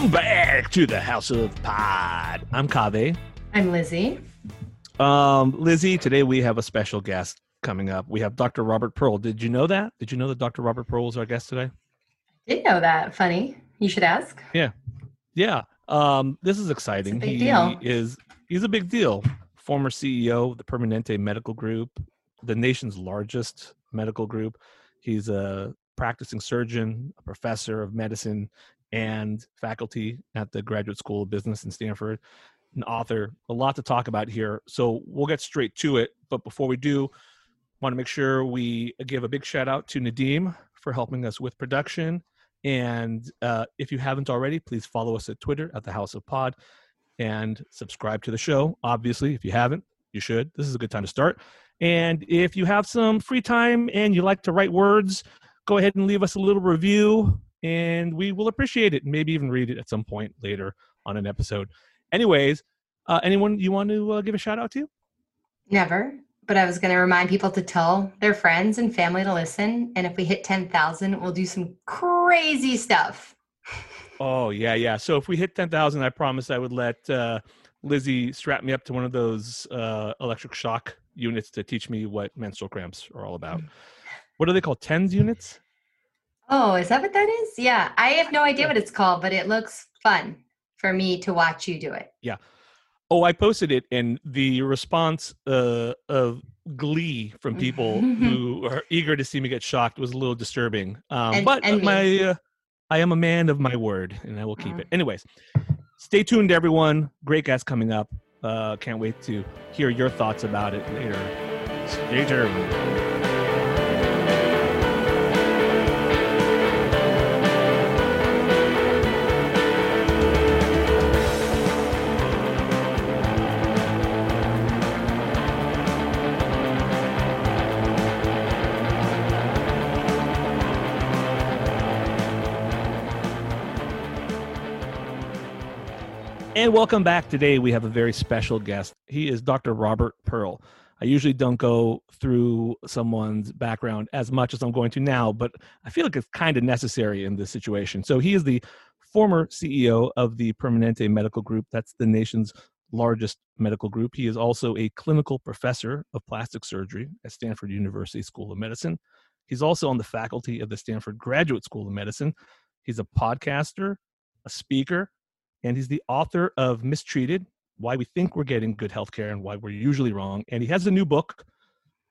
Welcome back to the House of Pod. I'm Kaveh. I'm Lizzie. Um, Lizzie, today we have a special guest coming up. We have Dr. Robert Pearl. Did you know that? Did you know that Dr. Robert Pearl is our guest today? I Didn't know that. Funny. You should ask. Yeah. Yeah. Um, this is exciting. big he deal. is he's a big deal. Former CEO of the Permanente Medical Group, the nation's largest medical group. He's a practicing surgeon, a professor of medicine, and faculty at the Graduate School of Business in Stanford. An author, a lot to talk about here. So we'll get straight to it. But before we do, want to make sure we give a big shout out to Nadim for helping us with production. And uh, if you haven't already, please follow us at Twitter at the House of Pod and subscribe to the show. Obviously, if you haven't, you should. This is a good time to start. And if you have some free time and you like to write words, go ahead and leave us a little review and we will appreciate it and maybe even read it at some point later on an episode. Anyways, uh, anyone you want to uh, give a shout out to? Never. But I was going to remind people to tell their friends and family to listen. And if we hit 10,000, we'll do some crazy stuff. Oh yeah, yeah. So if we hit ten thousand, I promise I would let uh, Lizzie strap me up to one of those uh, electric shock units to teach me what menstrual cramps are all about. What are they called? TENS units? Oh, is that what that is? Yeah. I have no idea what it's called, but it looks fun for me to watch you do it. Yeah. Oh, I posted it, and the response uh, of glee from people who are eager to see me get shocked was a little disturbing. Um, And- but and my, uh, I am a man of my word, and I will keep Uh-huh. it. Anyways, stay tuned, everyone. Great guest coming up. Uh, can't wait to hear your thoughts about it later. Stay tuned. And welcome back. Today we have a very special guest. He is Dr. Robert Pearl. I usually don't go through someone's background as much as I'm going to now, but I feel like it's kind of necessary in this situation. So he is the former CEO of the Permanente Medical Group. That's the nation's largest medical group. He is also a clinical professor of plastic surgery at Stanford University School of Medicine. He's also on the faculty of the Stanford Graduate School of Medicine. He's a podcaster, a speaker, and he's the author of Mistreated Why We Think We're Getting Good Healthcare and Why We're Usually Wrong. And he has a new book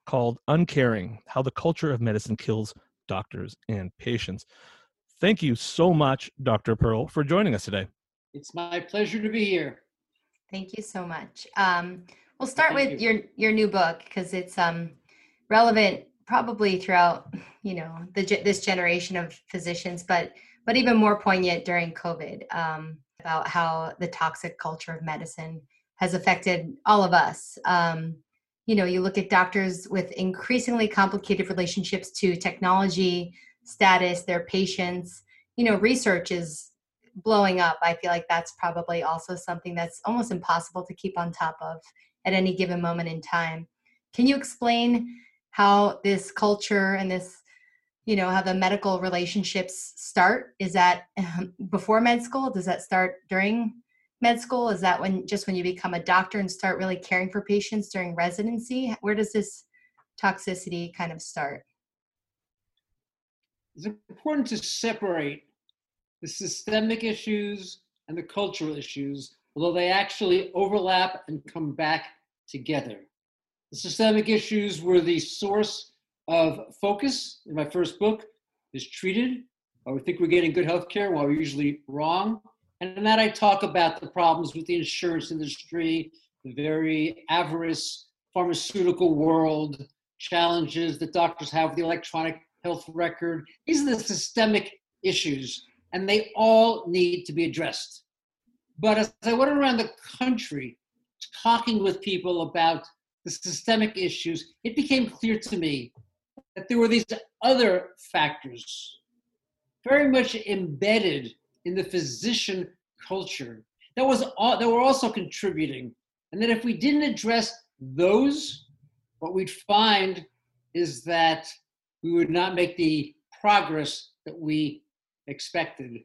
called Uncaring How the Culture of Medicine Kills Doctors and Patients. Thank you so much, Dr. Pearl, for joining us today. It's my pleasure to be here. Thank you so much. Um, we'll start Thank with you. your your new book because it's um relevant probably throughout, you know, the, this generation of physicians, but but even more poignant during COVID um, about how the toxic culture of medicine has affected all of us. Um, you know, you look at doctors with increasingly complicated relationships to technology, status, their patients. You know, research is blowing up. I feel like that's probably also something that's almost impossible to keep on top of at any given moment in time. Can you explain how this culture and this you know how the medical relationships start? Is that before med school? Does that start during med school? Is that when just when you become a doctor and start really caring for patients during residency? Where does this toxicity kind of start? It's important to separate the systemic issues and the cultural issues although they actually overlap and come back together. The systemic issues were the source of focus in my first book, Mistreated. Or we think we're getting good health care while we're usually wrong. And in that I talk about the problems with the insurance industry, the very avarice pharmaceutical world, challenges that doctors have with the electronic health record. These are the systemic issues, and they all need to be addressed. But as I went around the country talking with people about the systemic issues, it became clear to me that there were these other factors very much embedded in the physician culture that was that were also contributing and that if we didn't address those what we'd find is that we would not make the progress that we expected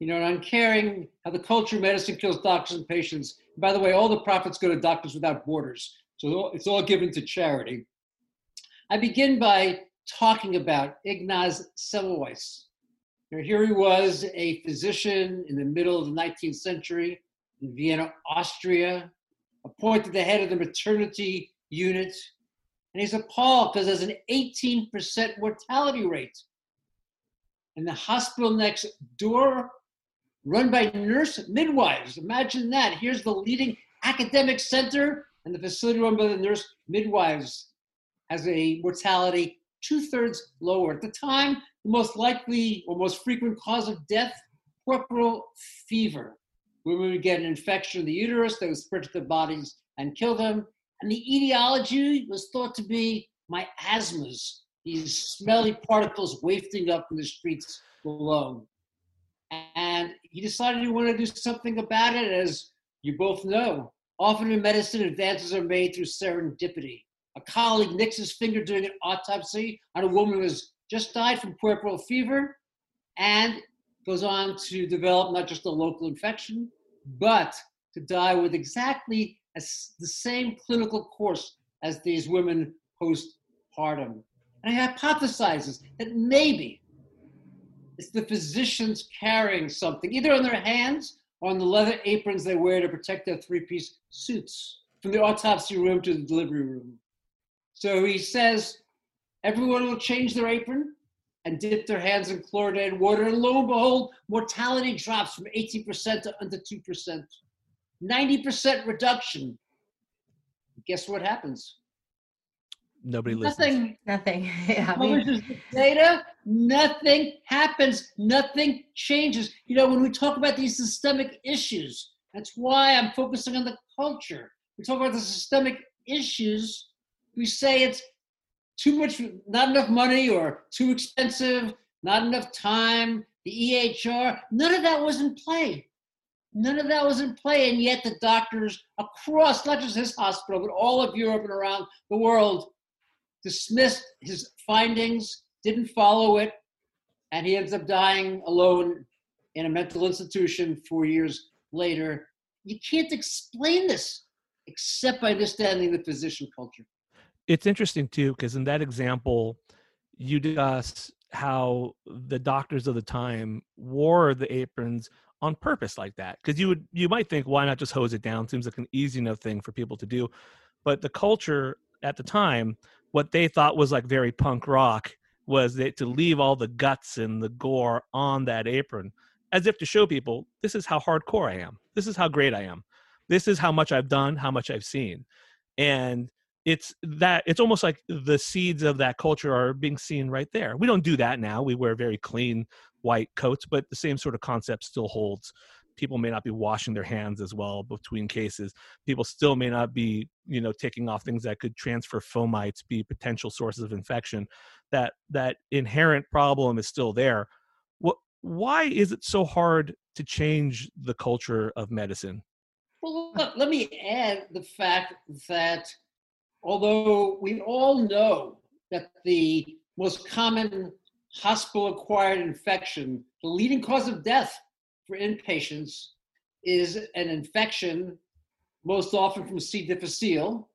you know, and uncaring how the culture of medicine kills doctors and patients. And by the way, all the profits go to Doctors Without Borders. So it's all given to charity. I begin by talking about Ignaz Semmelweis. Here he was a physician in the middle of the 19th century in Vienna, Austria, appointed the head of the maternity unit. And he's appalled because there's an 18% mortality rate. And the hospital next door, run by nurse midwives. Imagine that. Here's the leading academic center and the facility run by the nurse midwives has a mortality two thirds lower. At the time, the most likely or most frequent cause of death, puerperal fever. where Women would get an infection of the uterus that would spread to their bodies and kill them. And the etiology was thought to be miasmas, these smelly particles wafting up in the streets below. And he decided he wanted to do something about it, as you both know. Often in medicine, advances are made through serendipity. A colleague nicks his finger during an autopsy on a woman who has just died from puerperal fever and goes on to develop not just a local infection, but to die with exactly as the same clinical course as these women postpartum. And he hypothesizes that maybe it's the physicians carrying something, either on their hands or on the leather aprons they wear to protect their three piece suits from the autopsy room to the delivery room. So he says everyone will change their apron and dip their hands in chlorinated water, and lo and behold, mortality drops from 18% to under 2%. 90% reduction. Guess what happens? Nobody listens. Nothing. Nothing. yeah, I mean, data. Nothing happens. Nothing changes. You know, when we talk about these systemic issues, that's why I'm focusing on the culture. We talk about the systemic issues. We say it's too much, not enough money, or too expensive, not enough time. The EHR. None of that was in play. None of that was in play, and yet the doctors across, not just his hospital, but all of Europe and around the world, dismissed his findings, didn't follow it, and he ends up dying alone in a mental institution four years later. You can't explain this except by understanding the physician culture. It's interesting too, because in that example, you discuss how the doctors of the time wore the aprons on purpose like that. Because you would you might think, why not just hose it down? Seems like an easy enough thing for people to do. But the culture at the time what they thought was like very punk rock was that to leave all the guts and the gore on that apron as if to show people this is how hardcore I am. This is how great I am. This is how much I've done, how much I've seen. And it's that it's almost like the seeds of that culture are being seen right there. We don't do that now. We wear very clean white coats, but the same sort of concept still holds. People may not be washing their hands as well between cases. People still may not be, you know, taking off things that could transfer fomites, be potential sources of infection. That that inherent problem is still there. What why is it so hard to change the culture of medicine? Well, let me add the fact that although we all know that the most common hospital acquired infection, the leading cause of death for inpatients is an infection, most often from C. difficile,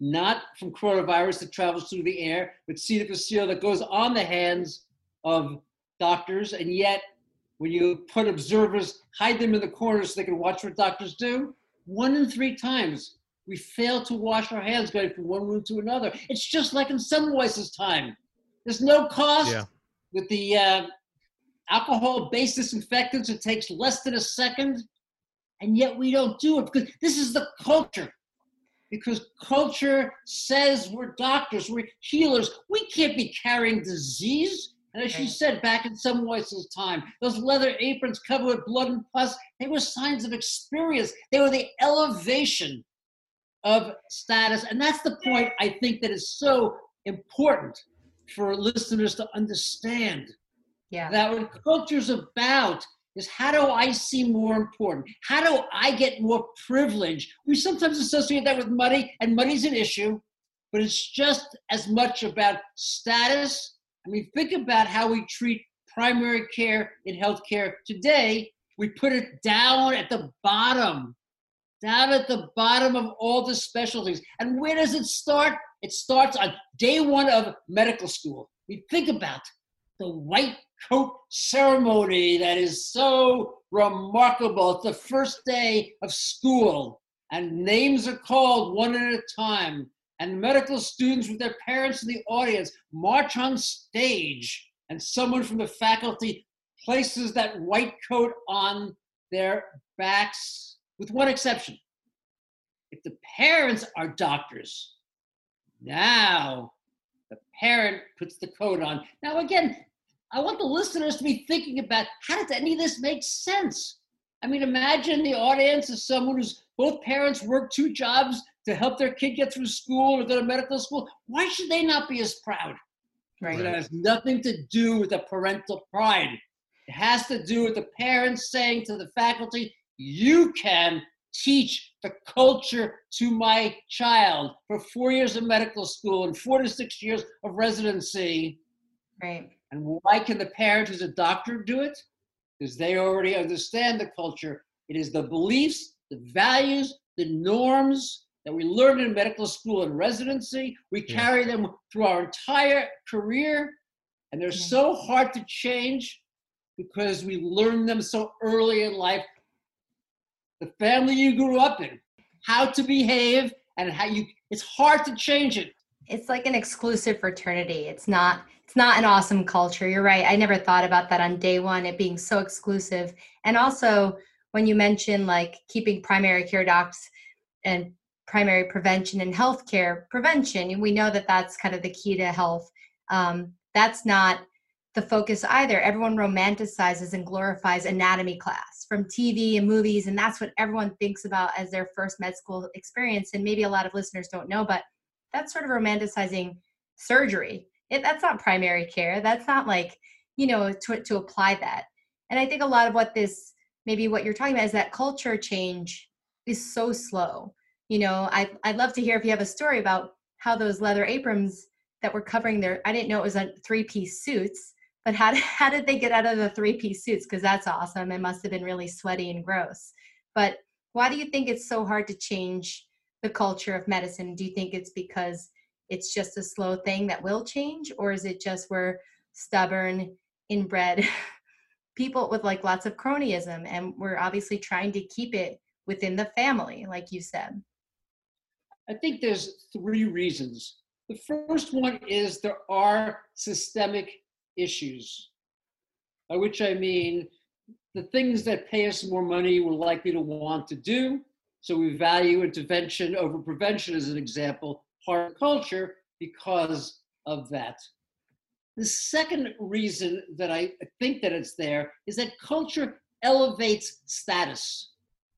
not from coronavirus that travels through the air, but C. difficile that goes on the hands of doctors. And yet, when you put observers, hide them in the corners so they can watch what doctors do, one in three times we fail to wash our hands going from one room to another. It's just like in Semmelweis's time. There's no cost Yeah. with the uh, alcohol-based disinfectants. It takes less than a second, and yet we don't do it because this is the culture. Because culture says we're doctors, we're healers. We can't be carrying disease. And as you said back in Semmelweis's time, those leather aprons covered with blood and pus, they were signs of experience. They were the elevation of status. And that's the point I think that is so important for listeners to understand Yeah. that what culture's about is how do I seem more important? How do I get more privilege? We sometimes associate that with money, and money's an issue, but it's just as much about status. I mean, think about how we treat primary care in healthcare today. We put it down at the bottom, down at the bottom of all the specialties. And where does it start? It starts on day one of medical school. We think about the white coat ceremony that is so remarkable. It's the first day of school, and names are called one at a time. And medical students with their parents in the audience march on stage, and someone from the faculty places that white coat on their backs, with one exception. If the parents are doctors, now the parent puts the coat on. Now, again, I want the listeners to be thinking about how does any of this make sense? I mean, imagine the audience is someone who's both parents work two jobs to help their kid get through school or go to medical school. Why should they not be as proud? Right. It has nothing to do with the parental pride. It has to do with the parents saying to the faculty, you can teach the culture to my child for four years of medical school and four to six years of residency. Right. And why can the parent who's a doctor do it? Because they already understand the culture. It is the beliefs, the values, the norms that we learn in medical school and residency. We Yeah. carry them through our entire career, and they're Yeah. so hard to change because we learn them so early in life. The family you grew up in, how to behave, and how you, it's hard to change it. it's like an exclusive fraternity. It's not it's not an awesome culture. You're right. I never thought about that on day one it being so exclusive. And also when you mention like keeping primary care docs and primary prevention and healthcare prevention we know that that's kind of the key to health. Um, that's not the focus either everyone romanticizes and glorifies anatomy class from tv and movies and that's what everyone thinks about as their first med school experience and maybe a lot of listeners don't know but that's sort of romanticizing surgery. It, that's not primary care. That's not like, you know, to, to apply that. And I think a lot of what this, maybe what you're talking about is that culture change is so slow. You know, I, I'd love to hear if you have a story about how those leather aprons that were covering their, I didn't know it was a three piece suits, but how, did- how did they get out of the three piece suits? Because that's awesome. It must have been really sweaty and gross. But why do you think it's so hard to change the culture of medicine? Do you think it's because it's just a slow thing that will change, or is it just we're stubborn, inbred people with like lots of cronyism, and we're obviously trying to keep it within the family, like you said? I think there's three reasons. The first one is there are systemic issues, by which I mean the things that pay us more money we're likely to want to do. So we value intervention over prevention, as an example. part of culture because of that. The second reason that I think that it's there is that culture elevates status.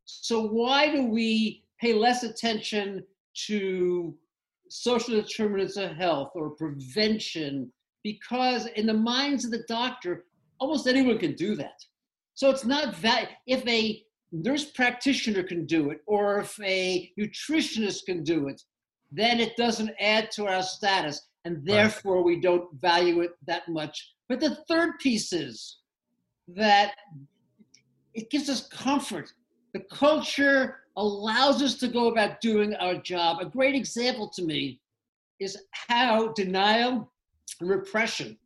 So why do we pay less attention to social determinants of health or prevention? Because in the minds of the doctor, almost anyone can do that. So it's not that if a nurse practitioner can do it or if a nutritionist can do it, then it doesn't add to our status and therefore right. we don't value it that much. But the third piece is that it gives us comfort. The culture allows us to go about doing our job. A great example to me is how denial and repression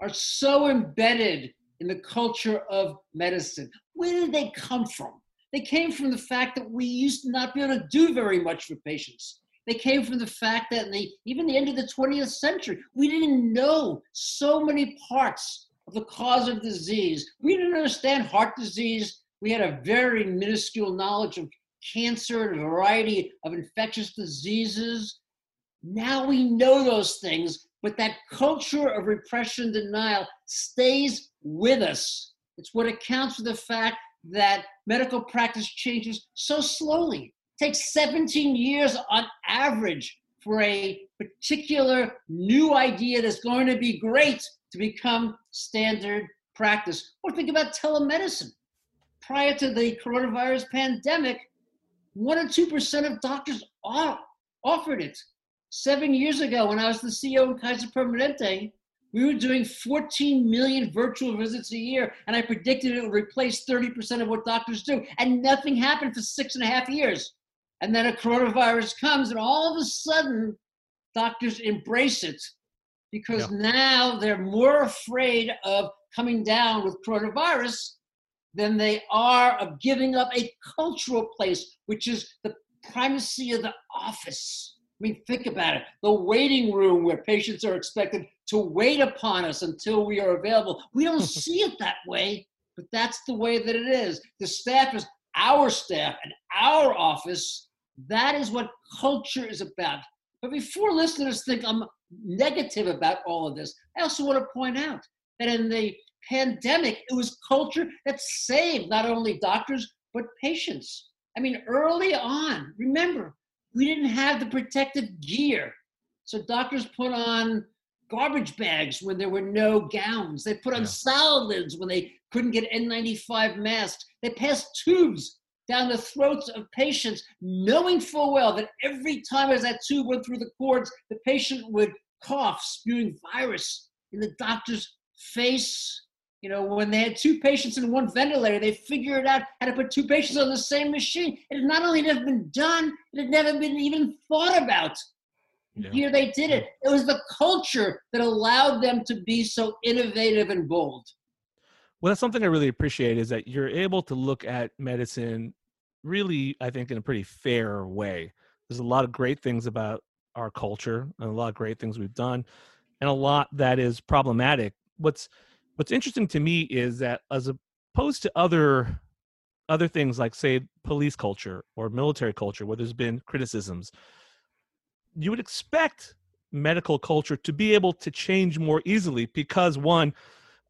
are so embedded in the culture of medicine. Where did they come from? They came from the fact that we used to not be able to do very much for patients. They came from the fact that the, even the end of the 20th century, we didn't know so many parts of the cause of disease. We didn't understand heart disease. We had a very minuscule knowledge of cancer and a variety of infectious diseases. Now we know those things, but that culture of repression denial stays with us. It's what accounts for the fact that medical practice changes so slowly It takes 17 years on average for a particular new idea that's going to be great to become standard practice. Or think about telemedicine. Prior to the coronavirus pandemic, one or two percent of doctors offered it. Seven years ago, when I was the CEO of Kaiser Permanente, we were doing 14 million virtual visits a year, and I predicted it would replace 30% of what doctors do. And nothing happened for six and a half years. And then a coronavirus comes, and all of a sudden, doctors embrace it because yeah. now they're more afraid of coming down with coronavirus than they are of giving up a cultural place, which is the primacy of the office. I mean, think about it the waiting room where patients are expected to wait upon us until we are available. We don't see it that way, but that's the way that it is. The staff is our staff and our office that is what culture is about. But before listeners think I'm negative about all of this, I also want to point out that in the pandemic, it was culture that saved not only doctors, but patients. I mean, early on, remember, we didn't have the protective gear. So doctors put on garbage bags when there were no gowns. They put on yeah. salad lids when they couldn't get N95 masks. They passed tubes down the throats of patients, knowing full well that every time as that tube went through the cords, the patient would cough, spewing virus in the doctor's face. You know, when they had two patients in one ventilator, they figured out how to put two patients on the same machine. It had not only never been done, it had never been even thought about. Yeah. Here they did it. It was the culture that allowed them to be so innovative and bold. Well, that's something I really appreciate is that you're able to look at medicine really, I think, in a pretty fair way. There's a lot of great things about our culture and a lot of great things we've done and a lot that is problematic. What's what's interesting to me is that as opposed to other other things like say police culture or military culture where there's been criticisms, you would expect medical culture to be able to change more easily because one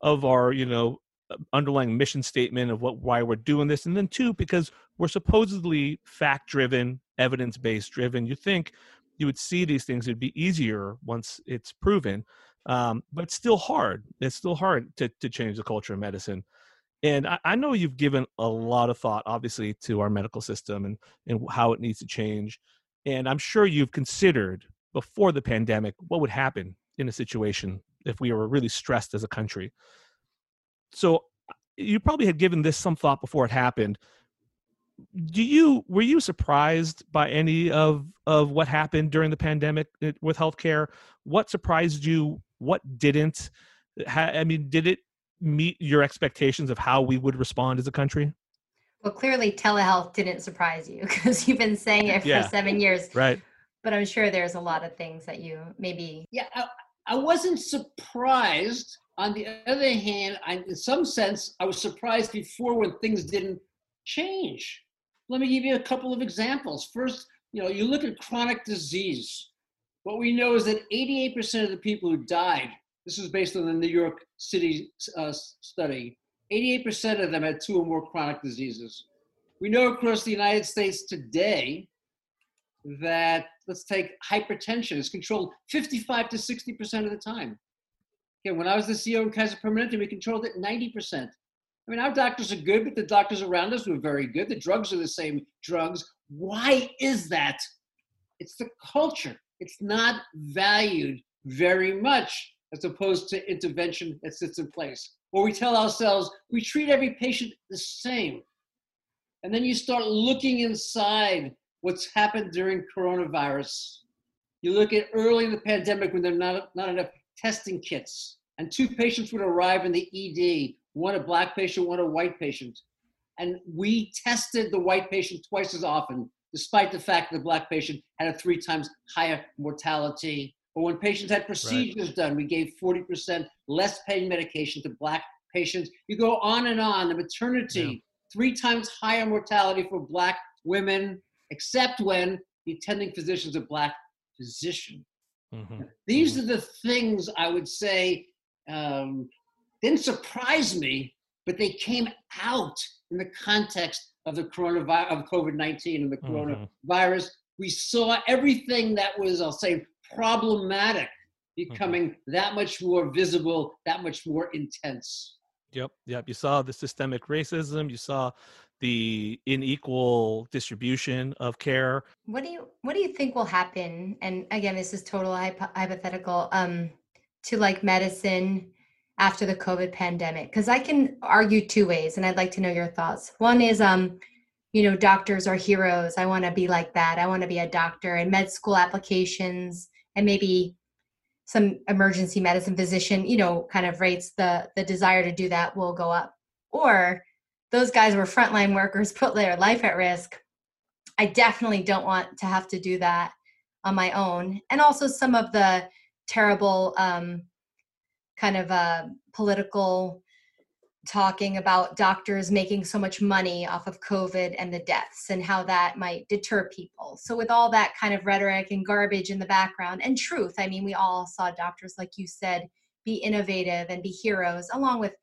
of our, you know, uh, underlying mission statement of what why we're doing this and then two because we're supposedly fact driven evidence based driven you think you would see these things it'd be easier once it's proven um, but still hard. It's still hard to, to change the culture of medicine. And I, I, know you've given a lot of thought obviously to our medical system and, and how it needs to change. And i'm sure you've considered before the pandemic what would happen in a situation if we were really stressed as a country. So you probably had given this some thought before it happened. Do you were you surprised by any of of what happened during the pandemic uh, with healthcare? What surprised you what didn't i mean did it meet your expectations of how we would respond as a country well clearly telehealth didn't surprise you because you've been saying it for yeah. seven years right but i'm sure there's a lot of things that you maybe yeah I, I wasn't surprised on the other hand, I, in some sense, I was surprised before when things didn't change. Let me give you a couple of examples. First, you know, you look at chronic disease. What we know is that 88% of the people who died, this was based on the New York City uh, study, 88% of them had two or more chronic diseases. We know across the United States today that, let's take hypertension, is controlled 55 to 60% of the time. Okay, when I was the CEO in Kaiser Permanente, we controlled it 90%. I mean, our doctors are good, but the doctors around us were very good. The drugs are the same drugs. Why is that? It's the culture. It's not valued very much as opposed to intervention that sits in place. Or we tell ourselves we treat every patient the same. And then you start looking inside what's happened during coronavirus. You look at early in the pandemic when there are not, not enough testing kits, and two patients would arrive in the ED one a black patient, one a white patient. And we tested the white patient twice as often, despite the fact that the black patient had a three times higher mortality. Or when patients had procedures right. done, we gave 40% less pain medication to black patients. You go on and on. The maternity, yeah. three times higher mortality for black women, except when the attending physician is a black physician. Mm-hmm. These mm-hmm. are the things I would say um, didn't surprise me, but they came out in the context of the coronavirus, of COVID 19 and the mm-hmm. coronavirus. We saw everything that was, I'll say, problematic becoming mm-hmm. that much more visible, that much more intense. Yep, yep. You saw the systemic racism. You saw the unequal distribution of care. What do you What do you think will happen? And again, this is total hypothetical. Um, to like medicine after the COVID pandemic? Because I can argue two ways, and I'd like to know your thoughts. One is, um, you know, doctors are heroes. I want to be like that. I want to be a doctor. And med school applications, and maybe some emergency medicine physician, you know, kind of rates the the desire to do that will go up. Or those guys were frontline workers, put their life at risk. I definitely don't want to have to do that on my own. And also some of the terrible um, kind of uh, political talking about doctors making so much money off of COVID and the deaths and how that might deter people. So, with all that kind of rhetoric and garbage in the background and truth, I mean, we all saw doctors, like you said, be innovative and be heroes, along with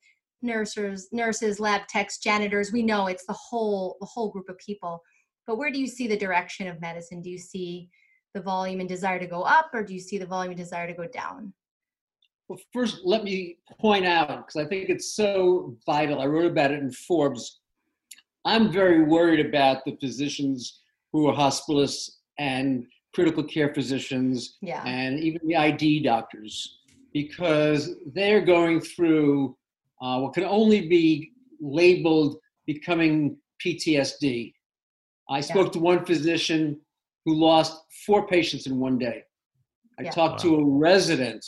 nurses, nurses, lab techs, janitors. We know it's the whole the whole group of people. But where do you see the direction of medicine? Do you see the volume and desire to go up, or do you see the volume and desire to go down? Well, first, let me point out, because I think it's so vital. I wrote about it in Forbes. I'm very worried about the physicians who are hospitalists and critical care physicians yeah. and even the ID doctors, because they're going through uh, what can only be labeled becoming PTSD. I spoke yeah. to one physician who lost four patients in one day. I yeah. talked wow. to a resident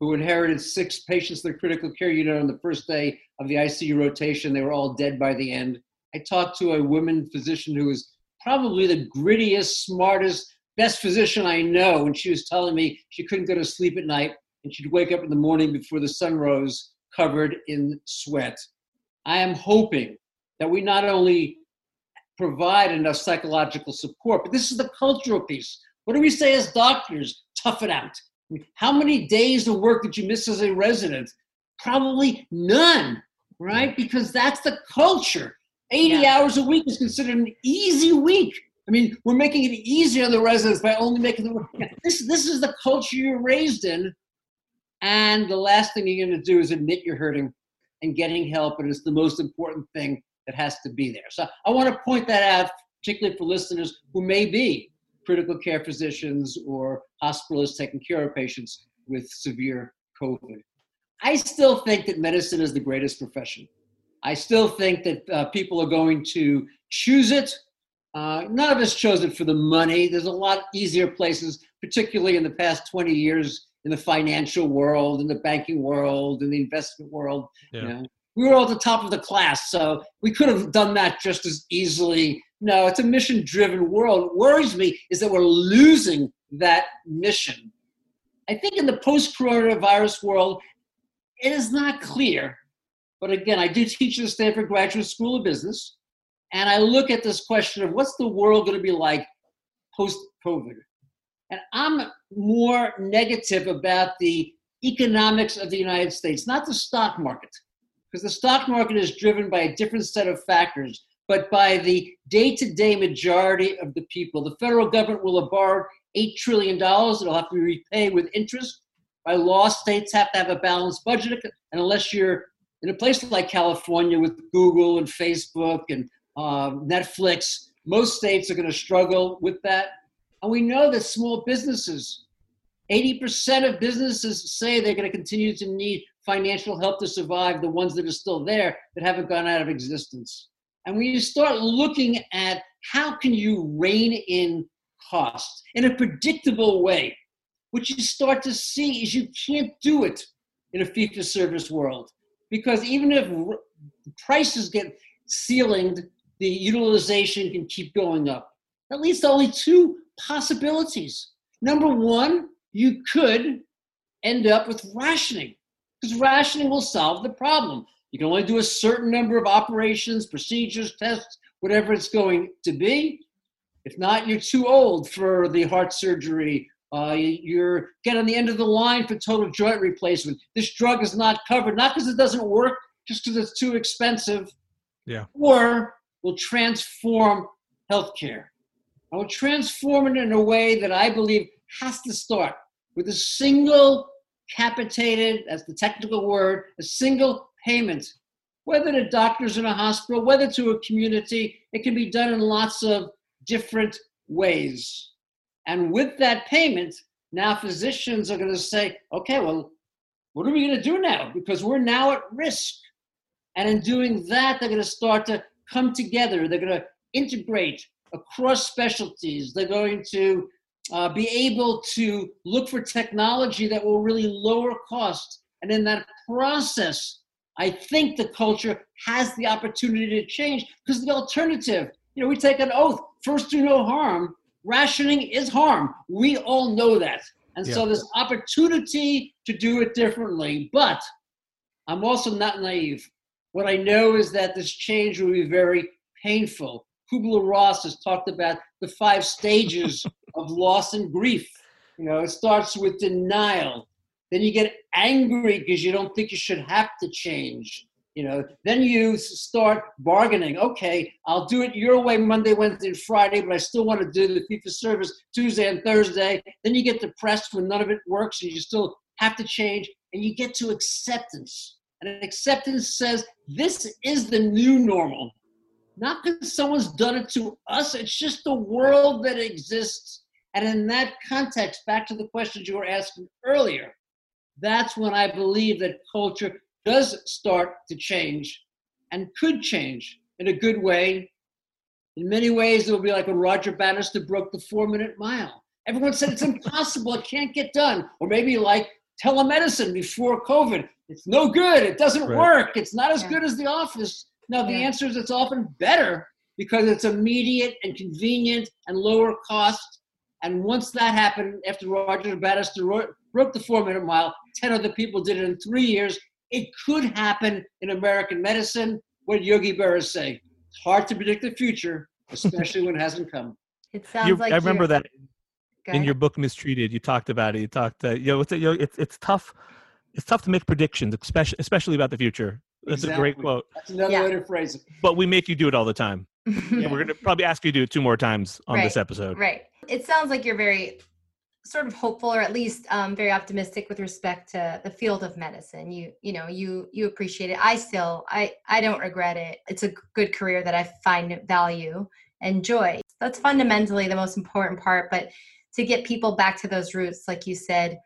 who inherited six patients in the critical care unit on the first day of the ICU rotation. They were all dead by the end. I talked to a woman physician who was probably the grittiest, smartest, best physician I know, and she was telling me she couldn't go to sleep at night and she'd wake up in the morning before the sun rose covered in sweat. I am hoping that we not only provide enough psychological support, but this is the cultural piece. What do we say as doctors? Tough it out. How many days of work did you miss as a resident? Probably none, right? Because that's the culture. 80 yeah. hours a week is considered an easy week. I mean, we're making it easier on the residents by only making the work. This, this is the culture you're raised in. And the last thing you're going to do is admit you're hurting and getting help. And it's the most important thing that has to be there. So I want to point that out, particularly for listeners who may be critical care physicians or hospitalists taking care of patients with severe COVID. I still think that medicine is the greatest profession. I still think that uh, people are going to choose it. Uh, none of us chose it for the money. There's a lot easier places, particularly in the past 20 years, in the financial world, in the banking world, in the investment world. Yeah. You know? We were all at the top of the class, so we could have done that just as easily no, it's a mission driven world. What worries me is that we're losing that mission. I think in the post coronavirus world, it is not clear. But again, I do teach at the Stanford Graduate School of Business, and I look at this question of what's the world going to be like post COVID? And I'm more negative about the economics of the United States, not the stock market, because the stock market is driven by a different set of factors, but by the day to day majority of the people. The federal government will have borrowed $8 trillion. It'll have to be repaid with interest. By law, states have to have a balanced budget. And unless you're in a place like California with Google and Facebook and uh, Netflix, most states are going to struggle with that. And we know that small businesses, 80% of businesses say they're going to continue to need financial help to survive, the ones that are still there that haven't gone out of existence. And when you start looking at how can you rein in costs in a predictable way, what you start to see is you can't do it in a fee service world. Because even if prices get ceilinged, the utilization can keep going up. At least only two possibilities. Number one, you could end up with rationing, because rationing will solve the problem. You can only do a certain number of operations, procedures, tests, whatever it's going to be. If not, you're too old for the heart surgery. Uh, you're get on the end of the line for total joint replacement. This drug is not covered, not because it doesn't work, just because it's too expensive. Yeah. Or will transform healthcare. I will transform it in a way that I believe has to start with a single capitated, that's the technical word, a single payment. Whether to doctors in a hospital, whether to a community, it can be done in lots of different ways. And with that payment, now physicians are going to say, okay, well, what are we going to do now? Because we're now at risk. And in doing that, they're going to start to come together. They're going to integrate across specialties. They're going to uh, be able to look for technology that will really lower cost. And in that process, I think the culture has the opportunity to change because the alternative, you know, we take an oath first do no harm. Rationing is harm. We all know that. And yeah. so there's opportunity to do it differently. But I'm also not naive. What I know is that this change will be very painful. Kubler Ross has talked about the five stages of loss and grief. You know, it starts with denial. Then you get angry because you don't think you should have to change. You know, then you start bargaining. Okay, I'll do it your way Monday, Wednesday, and Friday, but I still want to do the for service Tuesday and Thursday. Then you get depressed when none of it works and you still have to change. And you get to acceptance. And acceptance says this is the new normal. Not because someone's done it to us, it's just the world that exists. And in that context, back to the questions you were asking earlier, that's when I believe that culture does start to change and could change in a good way. In many ways, it will be like when Roger Bannister broke the four minute mile. Everyone said it's impossible, it can't get done. Or maybe like telemedicine before COVID. It's no good, it doesn't right. work, it's not as yeah. good as the office. No, the yeah. answer is it's often better because it's immediate and convenient and lower cost. And once that happened, after Roger Bannister broke the four minute mile, 10 other people did it in three years. It could happen in American medicine. What Yogi Berra say? It's hard to predict the future, especially when it hasn't come. It sounds you, like I remember that in your book mistreated you talked about it you talked uh, you know it's, you know, it's it's tough it's tough to make predictions especially especially about the future that's exactly. a great quote. That's another yeah. way to phrase it. But we make you do it all the time. Yeah. we're gonna probably ask you to do it two more times on right. this episode. Right. It sounds like you're very sort of hopeful or at least um, very optimistic with respect to the field of medicine. You you know you you appreciate it. I still i i don't regret it. It's a good career that i find value and joy. That's fundamentally the most important part but to get people back to those roots like you said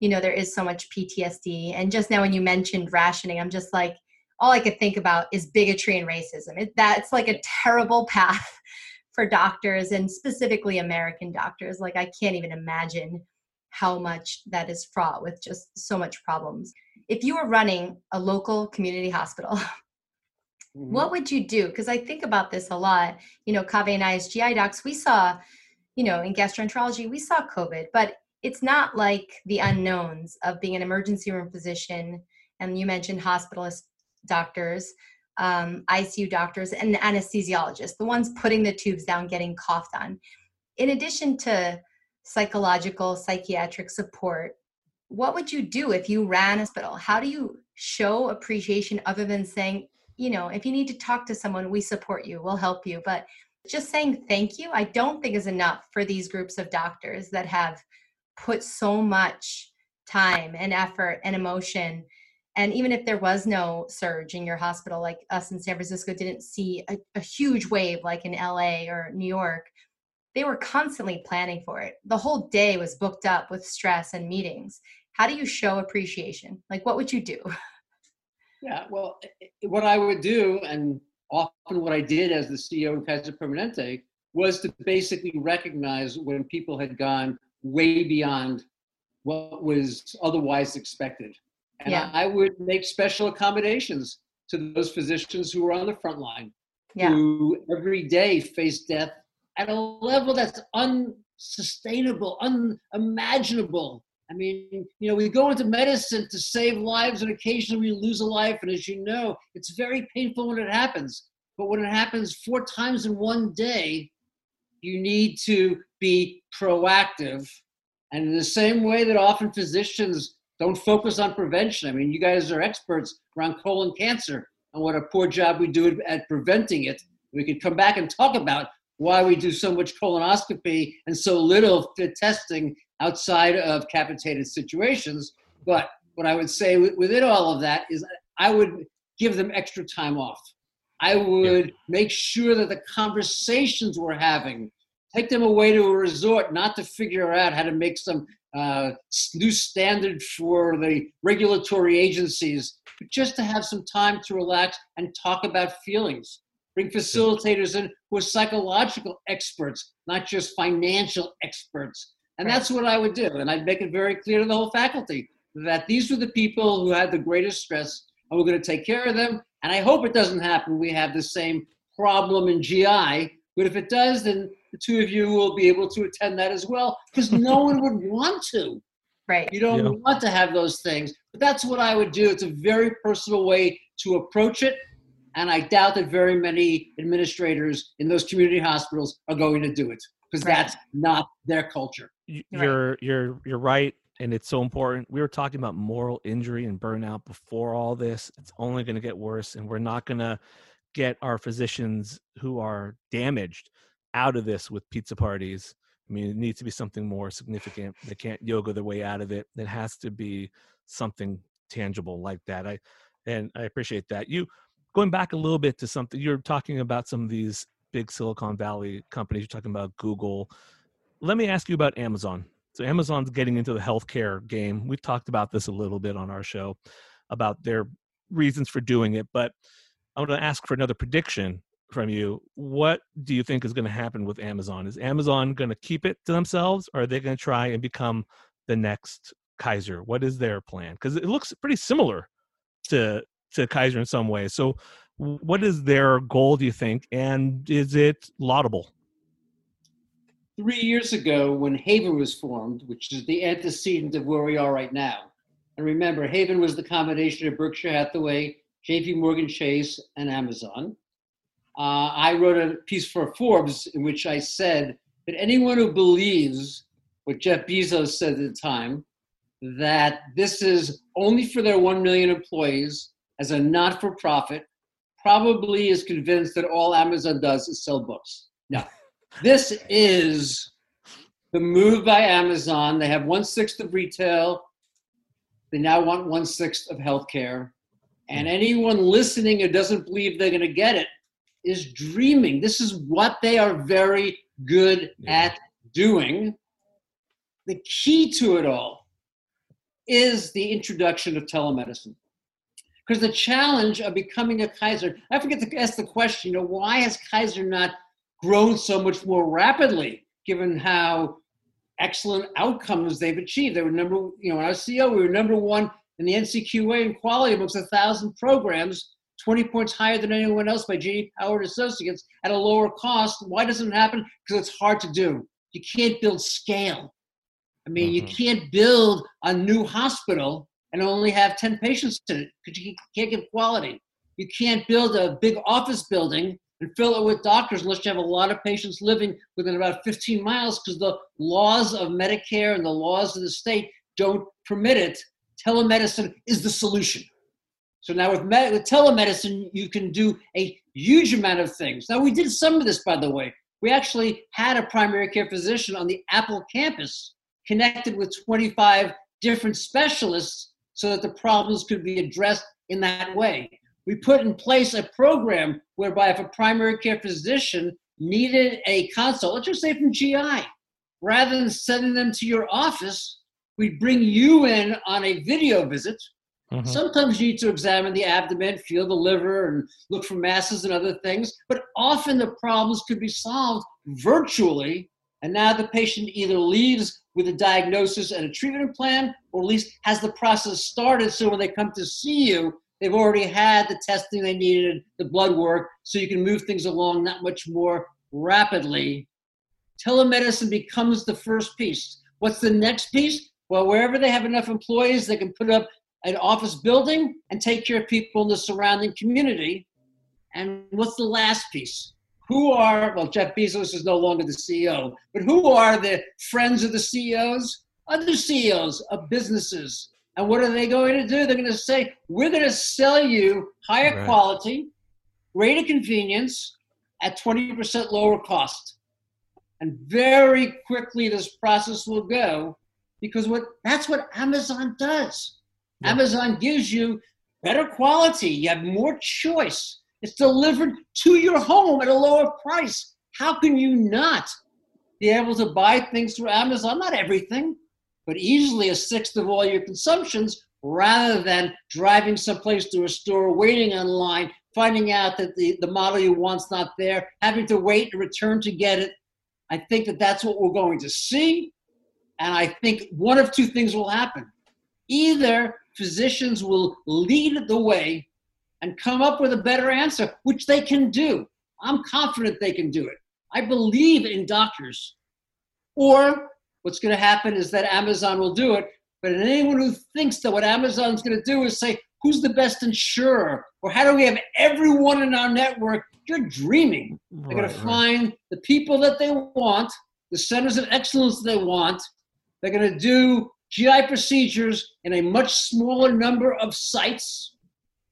you know there is so much ptsd and just now when you mentioned rationing i'm just like all i could think about is bigotry and racism it, that's like a terrible path for doctors and specifically American doctors. Like, I can't even imagine how much that is fraught with just so much problems. If you were running a local community hospital, mm-hmm. what would you do? Because I think about this a lot. You know, Kaveh and I, as GI docs, we saw, you know, in gastroenterology, we saw COVID, but it's not like the unknowns of being an emergency room physician. And you mentioned hospitalist doctors um, ICU doctors, and anesthesiologists, the ones putting the tubes down, getting coughed on. In addition to psychological, psychiatric support. What would you do if you ran a hospital? How do you show appreciation other than saying, you know, if you need to talk to someone, we support you, we'll help you. But just saying thank you, I don't think is enough for these groups of doctors that have put so much time and effort and emotion. And even if there was no surge in your hospital, like us in San Francisco didn't see a, a huge wave like in LA or New York, they were constantly planning for it. The whole day was booked up with stress and meetings. How do you show appreciation? Like, what would you do? Yeah, well, what I would do, and often what I did as the CEO of Kaiser Permanente, was to basically recognize when people had gone way beyond what was otherwise expected. And Yeah. I would make special accommodations to those physicians who were on the front line, Yeah. who every day face death at a level that's unsustainable, unimaginable. I mean, you know, we go into medicine to save lives, and occasionally we lose a life. And as you know, it's very painful when it happens. But when it happens four times in one day, you need to be proactive. And in the same way that often physicians don't focus on prevention, I mean, you guys are experts around colon cancer and what a poor job we do at preventing it. We could come back and talk about why we do so much colonoscopy and so little testing outside of capitated situations. But what I would say within all of that is I would give them extra time off. I would make sure that the conversations we're having take them away to a resort, not to figure out how to make some uh, new standard for the regulatory agencies, but just to have some time to relax and talk about feelings. Bring facilitators in who are psychological experts, not just financial experts. And that's what I would do. And I'd make it very clear to the whole faculty that these were the people who had the greatest stress, and we're going to take care of them. And I hope it doesn't happen. We have the same problem in GI. But if it does, then the two of you will be able to attend that as well, because no one would want to. Right. You don't Yeah. want to have those things. But that's what I would do. It's a very personal way to approach it. And I doubt that very many administrators in those community hospitals are going to do it because Right. that's not their culture. You're you're you're right, and it's so important. We were talking about moral injury and burnout before all this. It's only going to get worse, and we're not going to get our physicians who are damaged out of this with pizza parties. I mean, it needs to be something more significant. They can't yoga their way out of it. It has to be something tangible like that. I and I appreciate that. You going back a little bit to something you're talking about some of these big Silicon Valley companies. You're talking about Google. Let me ask you about Amazon. So Amazon's getting into the healthcare game. We've talked about this a little bit on our show about their reasons for doing it, but I want to ask for another prediction from you. What do you think is going to happen with Amazon? Is Amazon going to keep it to themselves or are they going to try and become the next Kaiser? What is their plan? Because it looks pretty similar to to Kaiser in some ways. So what is their goal, do you think? And is it laudable? Three years ago, when Haven was formed, which is the antecedent of where we are right now, and remember, Haven was the combination of Berkshire Hathaway, JP Morgan Chase, and Amazon. Uh, I wrote a piece for Forbes in which I said that anyone who believes what Jeff Bezos said at the time, that this is only for their 1 million employees as a not for profit, probably is convinced that all Amazon does is sell books. No, this is the move by Amazon. They have one sixth of retail. They now want one sixth of healthcare. And anyone listening who doesn't believe they're going to get it is dreaming. This is what they are very good Yeah. at doing. The key to it all is the introduction of telemedicine. Because the challenge of becoming a Kaiser, I forget to ask the question, you know, why has Kaiser not grown so much more rapidly, given how excellent outcomes they've achieved? They were number, you know, when I was CEO, we were number one in the NCQA in quality amongst a thousand programs, 20 points higher than anyone else by J.D. Power and Associates at a lower cost. Why doesn't it happen? Because it's hard to do. You can't build scale. I mean, you Mhm. can't build a new hospital and only have 10 patients in it because you can't get quality. You can't build a big office building and fill it with doctors unless you have a lot of patients living within about 15 miles because the laws of Medicare and the laws of the state don't permit it. Telemedicine is the solution. So now with, med- with telemedicine, you can do a huge amount of things. Now, we did some of this, by the way. We actually had a primary care physician on the Apple campus connected with 25 different specialists so that the problems could be addressed in that way. We put in place a program whereby if a primary care physician needed a consult, let's just say from GI, rather than sending them to your office, we'd bring you in on a video visit. Mm-hmm. Sometimes you need to examine the abdomen, feel the liver, and look for masses and other things, but often the problems could be solved virtually. And now the patient either leaves with a diagnosis and a treatment plan, or at least has the process started so when they come to see you, they've already had the testing they needed, the blood work, so you can move things along that much more rapidly. Telemedicine becomes the first piece. What's the next piece? Well, wherever they have enough employees, they can put up an office building and take care of people in the surrounding community. And what's the last piece? Who are, well, Jeff Bezos is no longer the CEO, but who are the friends of the CEOs? Other CEOs of businesses. And what are they going to do? They're going to say, we're going to sell you higher right. quality, greater convenience at 20% lower cost. And very quickly, this process will go because what that's what Amazon does. Yeah. Amazon gives you better quality, you have more choice. It's delivered to your home at a lower price. How can you not be able to buy things through Amazon? Not everything, but easily a sixth of all your consumptions rather than driving someplace to a store, waiting online, finding out that the, the model you want's not there, having to wait and return to get it. I think that that's what we're going to see. And I think one of two things will happen. Either physicians will lead the way and come up with a better answer, which they can do. I'm confident they can do it. I believe in doctors. Or what's going to happen is that Amazon will do it. But anyone who thinks that what Amazon's going to do is say, who's the best insurer? Or how do we have everyone in our network? You're dreaming. They're going to find the people that they want, the centers of excellence they want, they're going to do GI procedures in a much smaller number of sites.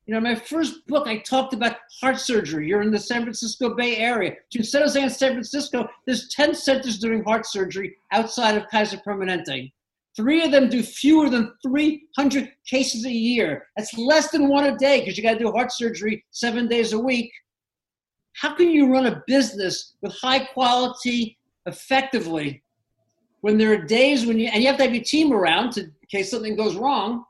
You know, my first book, I talked about heart surgery. You're in the San Francisco Bay Area. To San Jose and San Francisco, there's 10 centers doing heart surgery outside of Kaiser Permanente. Three of them do fewer than 300 cases a year. That's less than one a day because you got to do heart surgery seven days a week. How can you run a business with high quality effectively when there are days when you and you have to have your team around to, in case something goes wrong.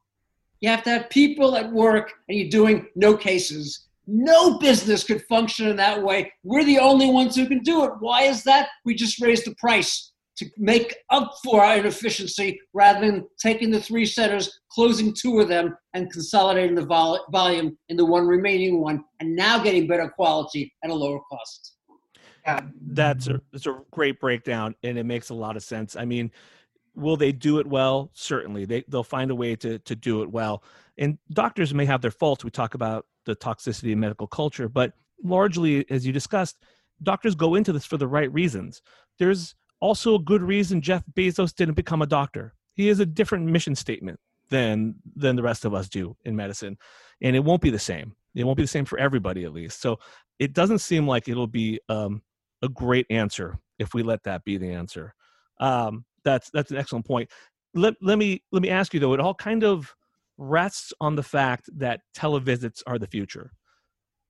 You have to have people at work and you're doing no cases. No business could function in that way. We're the only ones who can do it. Why is that? We just raised the price to make up for our inefficiency rather than taking the three centers, closing two of them, and consolidating the vol- volume in the one remaining one, and now getting better quality at a lower cost. Yeah. That's a that's a great breakdown, and it makes a lot of sense. I mean, will they do it well? Certainly, they they'll find a way to to do it well. And doctors may have their faults. We talk about the toxicity of medical culture, but largely, as you discussed, doctors go into this for the right reasons. There's also a good reason Jeff Bezos didn't become a doctor. He has a different mission statement than than the rest of us do in medicine, and it won't be the same. It won't be the same for everybody, at least. So it doesn't seem like it'll be um, a great answer if we let that be the answer. Um, that's that's an excellent point. Let let me let me ask you though. It all kind of rests on the fact that televisits are the future.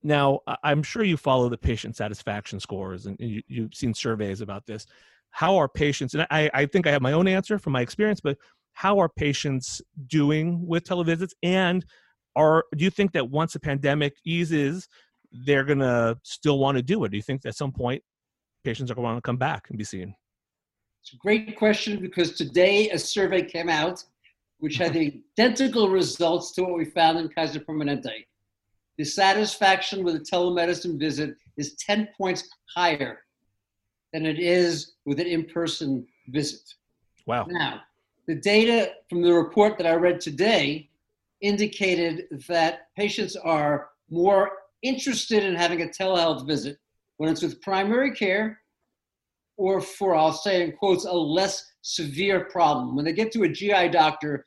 Now, I'm sure you follow the patient satisfaction scores and you, you've seen surveys about this. How are patients, and I, I think I have my own answer from my experience, but how are patients doing with televisits? And are do you think that once the pandemic eases, they're gonna still want to do it? Do you think at some point patients are going to come back and be seen? It's a great question because today a survey came out which had identical results to what we found in Kaiser Permanente. The satisfaction with a telemedicine visit is 10 points higher than it is with an in person visit. Wow. Now, the data from the report that I read today indicated that patients are more interested in having a telehealth visit when it's with primary care or for, I'll say in quotes, a less severe problem. When they get to a GI doctor,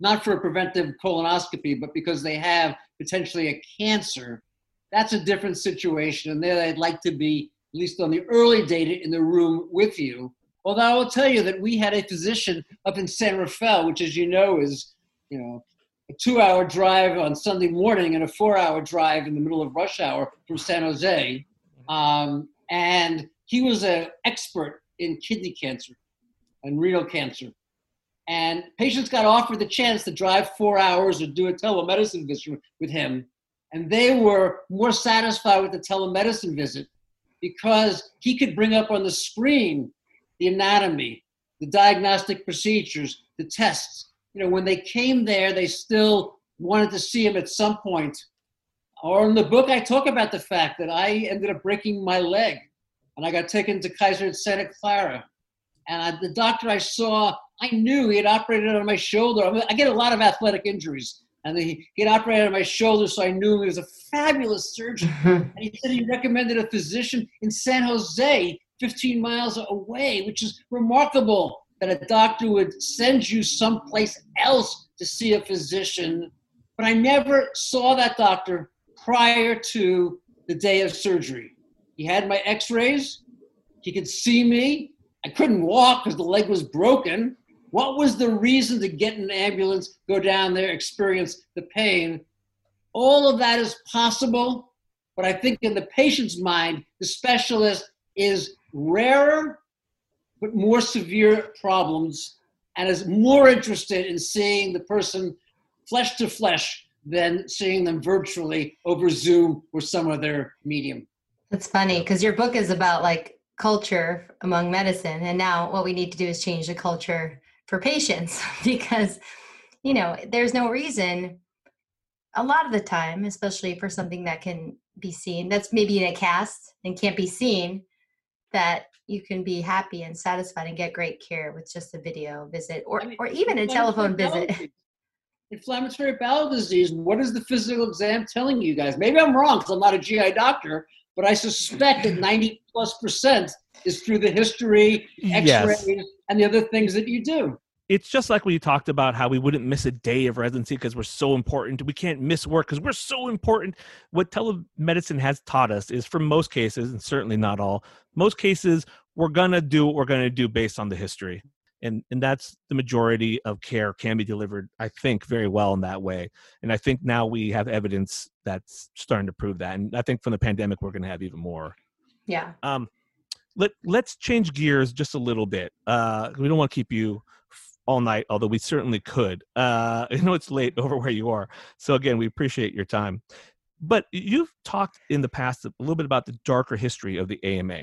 not for a preventive colonoscopy, but because they have potentially a cancer, that's a different situation. And there they'd like to be, at least on the early data, in the room with you. Although I will tell you that we had a physician up in San Rafael, which, as you know, is you know a two-hour drive on Sunday morning and a four-hour drive in the middle of rush hour from San Jose, um, and he was an expert in kidney cancer and renal cancer. And patients got offered the chance to drive four hours or do a telemedicine visit with him. And they were more satisfied with the telemedicine visit because he could bring up on the screen the anatomy, the diagnostic procedures, the tests. You know, when they came there, they still wanted to see him at some point. Or in the book, I talk about the fact that I ended up breaking my leg and I got taken to Kaiser at Santa Clara. And I, the doctor I saw, I knew he had operated on my shoulder. I, mean, I get a lot of athletic injuries. And he, he had operated on my shoulder, so I knew he was a fabulous surgeon. and he said he recommended a physician in San Jose, 15 miles away, which is remarkable that a doctor would send you someplace else to see a physician. But I never saw that doctor prior to the day of surgery. He had my x rays, he could see me. I couldn't walk because the leg was broken. What was the reason to get an ambulance, go down there, experience the pain? All of that is possible, but I think in the patient's mind, the specialist is rarer but more severe problems and is more interested in seeing the person flesh to flesh than seeing them virtually over Zoom or some other medium. That's funny because your book is about like culture among medicine. And now what we need to do is change the culture for patients because, you know, there's no reason a lot of the time, especially for something that can be seen, that's maybe in a cast and can't be seen, that you can be happy and satisfied and get great care with just a video visit or, I mean, or even a telephone visit. Inflammatory bowel disease. What is the physical exam telling you guys? Maybe I'm wrong because I'm not a GI doctor, but I suspect that 90 plus percent is through the history, x-rays, yes. and the other things that you do. It's just like we talked about how we wouldn't miss a day of residency because we're so important. We can't miss work because we're so important. What telemedicine has taught us is for most cases, and certainly not all, most cases, we're going to do what we're going to do based on the history and and that's the majority of care can be delivered i think very well in that way and i think now we have evidence that's starting to prove that and i think from the pandemic we're going to have even more. Yeah. Um let let's change gears just a little bit uh we don't want to keep you all night although we certainly could uh i know it's late over where you are so again we appreciate your time but you've talked in the past a little bit about the darker history of the ama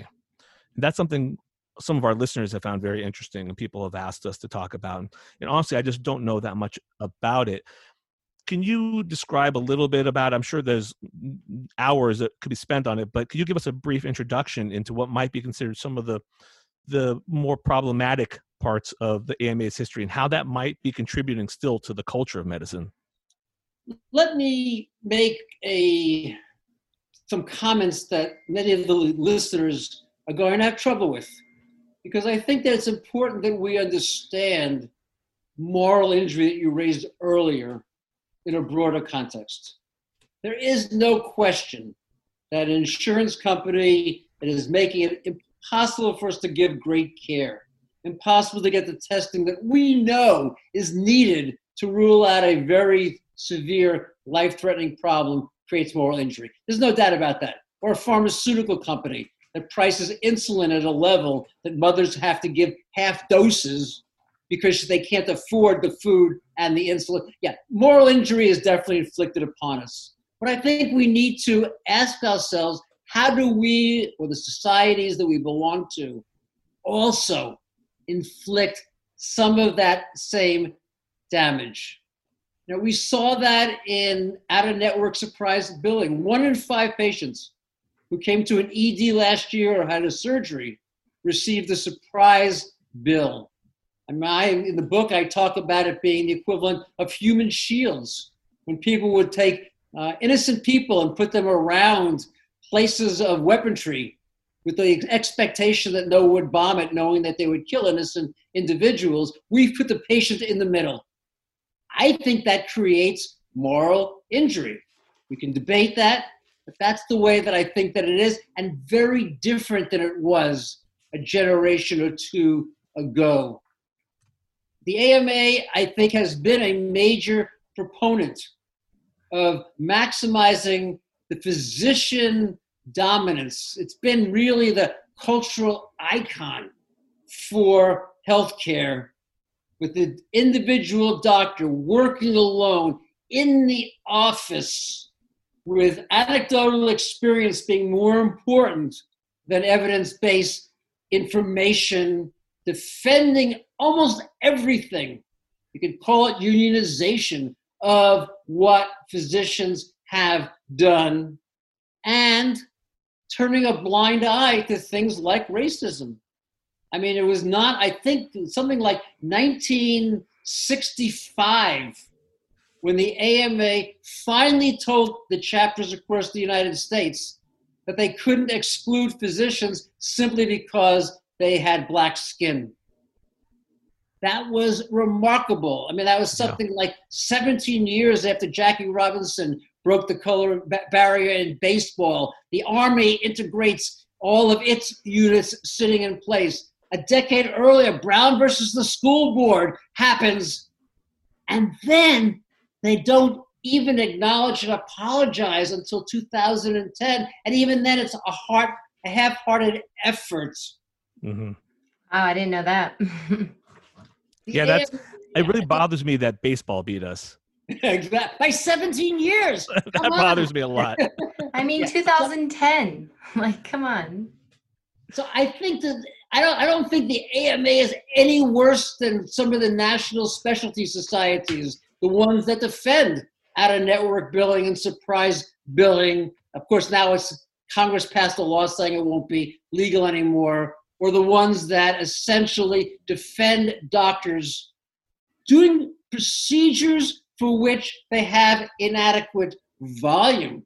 that's something some of our listeners have found very interesting and people have asked us to talk about. And honestly, I just don't know that much about it. Can you describe a little bit about? I'm sure there's hours that could be spent on it, but could you give us a brief introduction into what might be considered some of the the more problematic parts of the AMA's history and how that might be contributing still to the culture of medicine? Let me make a some comments that many of the listeners are going to have trouble with because I think that it's important that we understand moral injury that you raised earlier in a broader context. There is no question that an insurance company that is making it impossible for us to give great care, impossible to get the testing that we know is needed to rule out a very severe life threatening problem creates moral injury. There's no doubt about that. Or a pharmaceutical company that prices insulin at a level that mothers have to give half doses because they can't afford the food and the insulin. Yeah, moral injury is definitely inflicted upon us. But I think we need to ask ourselves how do we, or the societies that we belong to, also inflict some of that same damage? Now, we saw that in out of network surprise billing. One in five patients who came to an ED last year or had a surgery received a surprise bill. I mean, I, in the book, I talk about it being the equivalent of human shields when people would take uh, innocent people and put them around places of weaponry with the expectation that no one would bomb it, knowing that they would kill innocent individuals. We've put the patient in the middle. I think that creates moral injury. We can debate that, but that's the way that I think that it is, and very different than it was a generation or two ago. The AMA, I think, has been a major proponent of maximizing the physician dominance. It's been really the cultural icon for healthcare with the individual doctor working alone in the office with anecdotal experience being more important than evidence based information, defending almost everything. You could call it unionization of what physicians have done and turning a blind eye to things like racism. I mean, it was not, I think, something like 1965 when the AMA finally told the chapters across the United States that they couldn't exclude physicians simply because they had black skin. That was remarkable. I mean, that was something yeah. like 17 years after Jackie Robinson broke the color barrier in baseball. The Army integrates all of its units sitting in place. A decade earlier, Brown versus the school board happens. And then they don't even acknowledge and apologize until 2010. And even then, it's a heart, a half-hearted effort. Mm-hmm. Oh, I didn't know that. yeah, that's it. Really bothers me that baseball beat us. by 17 years. that bothers me a lot. I mean, yeah. 2010. Like, come on. So I think that I don't. I don't think the AMA is any worse than some of the national specialty societies the ones that defend out of network billing and surprise billing. Of course, now it's Congress passed a law saying it won't be legal anymore, or the ones that essentially defend doctors doing procedures for which they have inadequate volume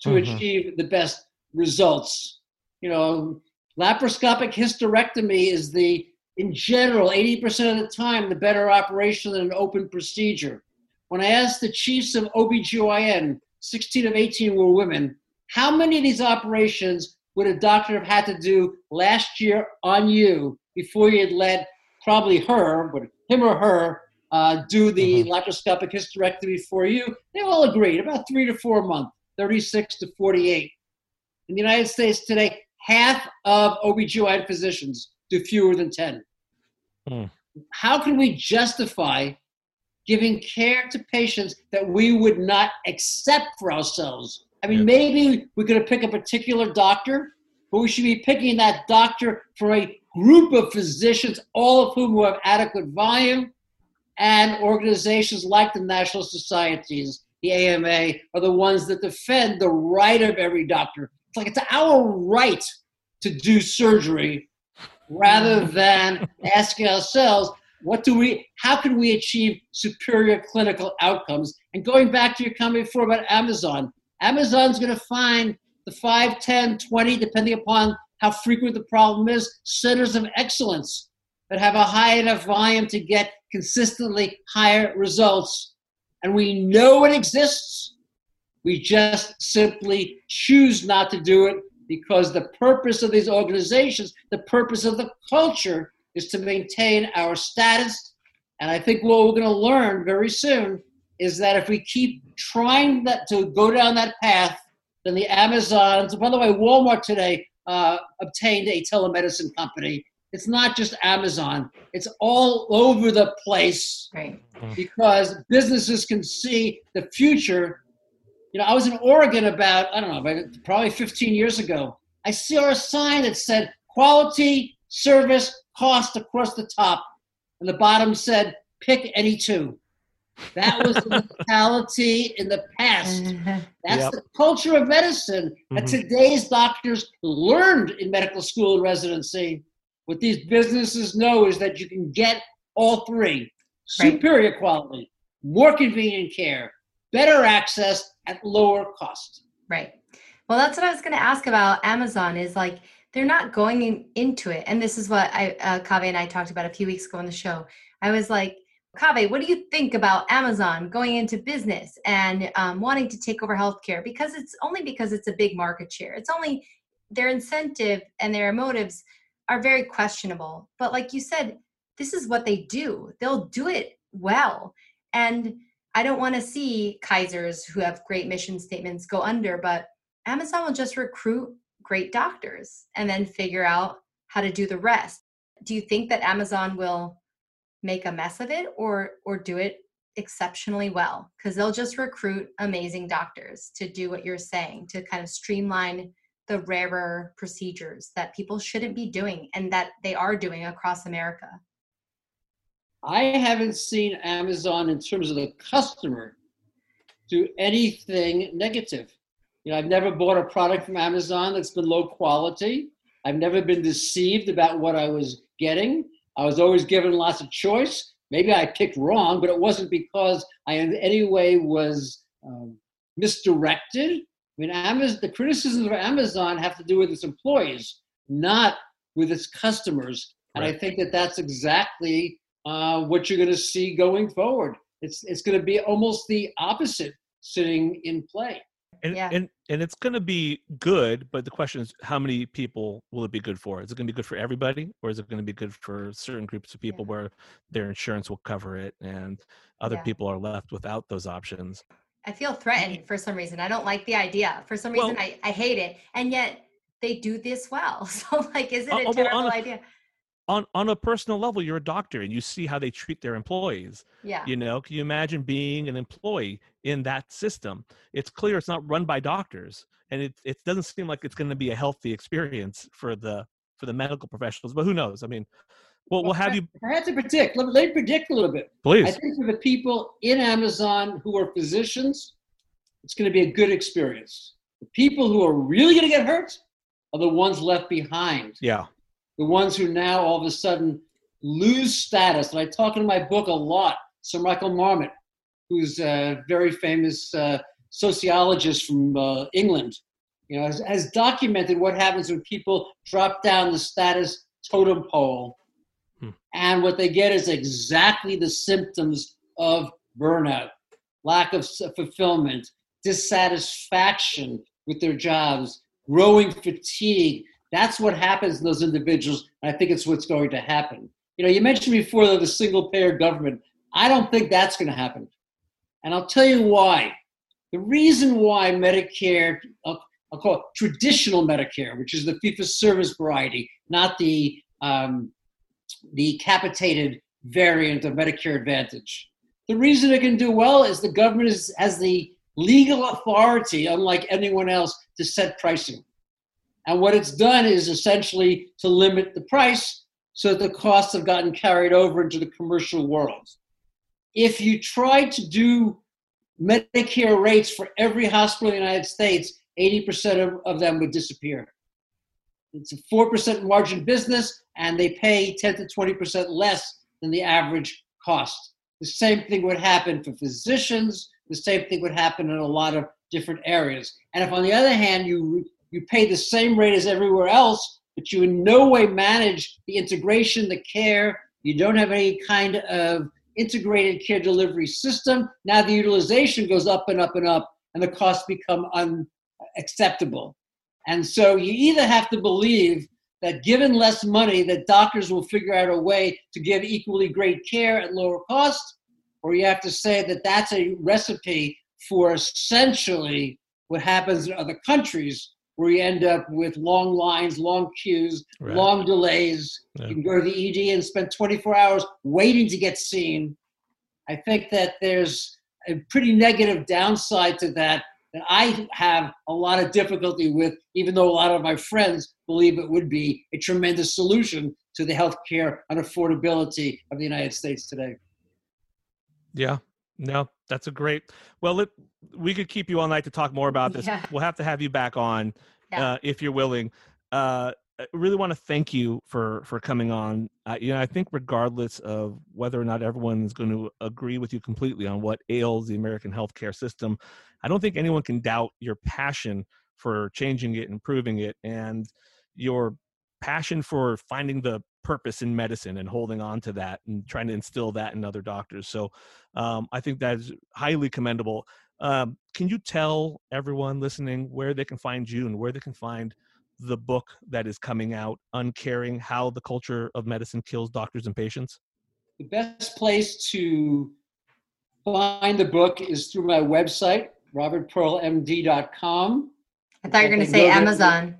to mm-hmm. achieve the best results. You know, laparoscopic hysterectomy is the, in general, 80% of the time, the better operation than an open procedure. When I asked the chiefs of OBGYN, 16 of 18 were women, how many of these operations would a doctor have had to do last year on you before you had led probably her, but him or her, uh, do the mm-hmm. laparoscopic hysterectomy for you? They all agreed about three to four months, 36 to 48. In the United States today, half of OBGYN physicians do fewer than 10. Mm. How can we justify giving care to patients that we would not accept for ourselves. I mean, yeah. maybe we could pick a particular doctor, but we should be picking that doctor for a group of physicians, all of whom have adequate volume, and organizations like the National Societies, the AMA, are the ones that defend the right of every doctor. It's like it's our right to do surgery rather than asking ourselves, what do we, how can we achieve superior clinical outcomes? And going back to your comment before about Amazon, Amazon's going to find the 5, 10, 20, depending upon how frequent the problem is, centers of excellence that have a high enough volume to get consistently higher results. And we know it exists. We just simply choose not to do it because the purpose of these organizations, the purpose of the culture, is to maintain our status. And I think what we're going to learn very soon is that if we keep trying that to go down that path, then the Amazons, by the way, Walmart today uh, obtained a telemedicine company. It's not just Amazon, it's all over the place right. because businesses can see the future. You know, I was in Oregon about, I don't know, probably 15 years ago. I saw a sign that said quality, service, cost across the top, and the bottom said, pick any two. That was the mentality in the past. That's yep. the culture of medicine that mm-hmm. today's doctors learned in medical school and residency. What these businesses know is that you can get all three superior right. quality, more convenient care, better access at lower cost. Right. Well, that's what I was going to ask about Amazon is like they're not going in, into it. And this is what I, uh, and I talked about a few weeks ago on the show. I was like, Kaveh, what do you think about Amazon going into business and um, wanting to take over healthcare? Because it's only because it's a big market share. It's only their incentive and their motives are very questionable. But like you said, this is what they do. They'll do it well. And I don't want to see Kaisers who have great mission statements go under, but Amazon will just recruit great doctors and then figure out how to do the rest. Do you think that Amazon will make a mess of it or or do it exceptionally well? Cuz they'll just recruit amazing doctors to do what you're saying, to kind of streamline the rarer procedures that people shouldn't be doing and that they are doing across America. I haven't seen Amazon in terms of the customer do anything negative. You know, I've never bought a product from Amazon that's been low quality. I've never been deceived about what I was getting. I was always given lots of choice. Maybe I picked wrong, but it wasn't because I in any way was um, misdirected. I mean, Amazon, the criticisms of Amazon have to do with its employees, not with its customers. And. I think that that's exactly uh, what you're going to see going forward. It's it's going to be almost the opposite sitting in play and yeah. and and it's going to be good but the question is how many people will it be good for? Is it going to be good for everybody or is it going to be good for certain groups of people yeah. where their insurance will cover it and other yeah. people are left without those options? I feel threatened for some reason. I don't like the idea. For some reason well, I, I hate it. And yet they do this well. So like is it uh, a uh, terrible idea on on a personal level you're a doctor and you see how they treat their employees yeah you know can you imagine being an employee in that system it's clear it's not run by doctors and it, it doesn't seem like it's going to be a healthy experience for the for the medical professionals but who knows i mean well, we'll have you. I had to predict. Let me, let me predict a little bit. Please. I think for the people in Amazon who are physicians, it's going to be a good experience. The people who are really going to get hurt are the ones left behind. Yeah the ones who now all of a sudden lose status. And I talk in my book a lot. Sir Michael Marmot, who's a very famous uh, sociologist from uh, England, you know, has, has, documented what happens when people drop down the status totem pole. Hmm. And what they get is exactly the symptoms of burnout, lack of fulfillment, dissatisfaction with their jobs, growing fatigue, that's what happens in those individuals. And I think it's what's going to happen. You know, you mentioned before the single payer government. I don't think that's going to happen. And I'll tell you why. The reason why Medicare, I'll, I'll call it traditional Medicare, which is the fee for service variety, not the, um, the capitated variant of Medicare Advantage. The reason it can do well is the government is, has the legal authority, unlike anyone else, to set pricing. And what it's done is essentially to limit the price so that the costs have gotten carried over into the commercial world. If you try to do Medicare rates for every hospital in the United States, 80% of, of them would disappear. It's a 4% margin business, and they pay 10 to 20% less than the average cost. The same thing would happen for physicians. The same thing would happen in a lot of different areas. And if, on the other hand, you you pay the same rate as everywhere else, but you in no way manage the integration, the care. You don't have any kind of integrated care delivery system. Now the utilization goes up and up and up, and the costs become unacceptable. And so you either have to believe that given less money, that doctors will figure out a way to give equally great care at lower cost, or you have to say that that's a recipe for essentially what happens in other countries where you end up with long lines, long queues, right. long delays. Yeah. You can go to the ED and spend 24 hours waiting to get seen. I think that there's a pretty negative downside to that that I have a lot of difficulty with, even though a lot of my friends believe it would be a tremendous solution to the healthcare and affordability of the United States today. Yeah, no, that's a great. Well, it, we could keep you all night to talk more about this. Yeah. We'll have to have you back on yeah. uh, if you're willing. Uh, I really want to thank you for for coming on. Uh, you know, I think regardless of whether or not everyone is going to agree with you completely on what ails the American healthcare system, I don't think anyone can doubt your passion for changing it, improving it, and your passion for finding the purpose in medicine and holding on to that and trying to instill that in other doctors. So um, I think that is highly commendable. Um, can you tell everyone listening where they can find you and where they can find the book that is coming out, Uncaring How the Culture of Medicine Kills Doctors and Patients? The best place to find the book is through my website, robertpearlmd.com. I thought you were going to say Amazon.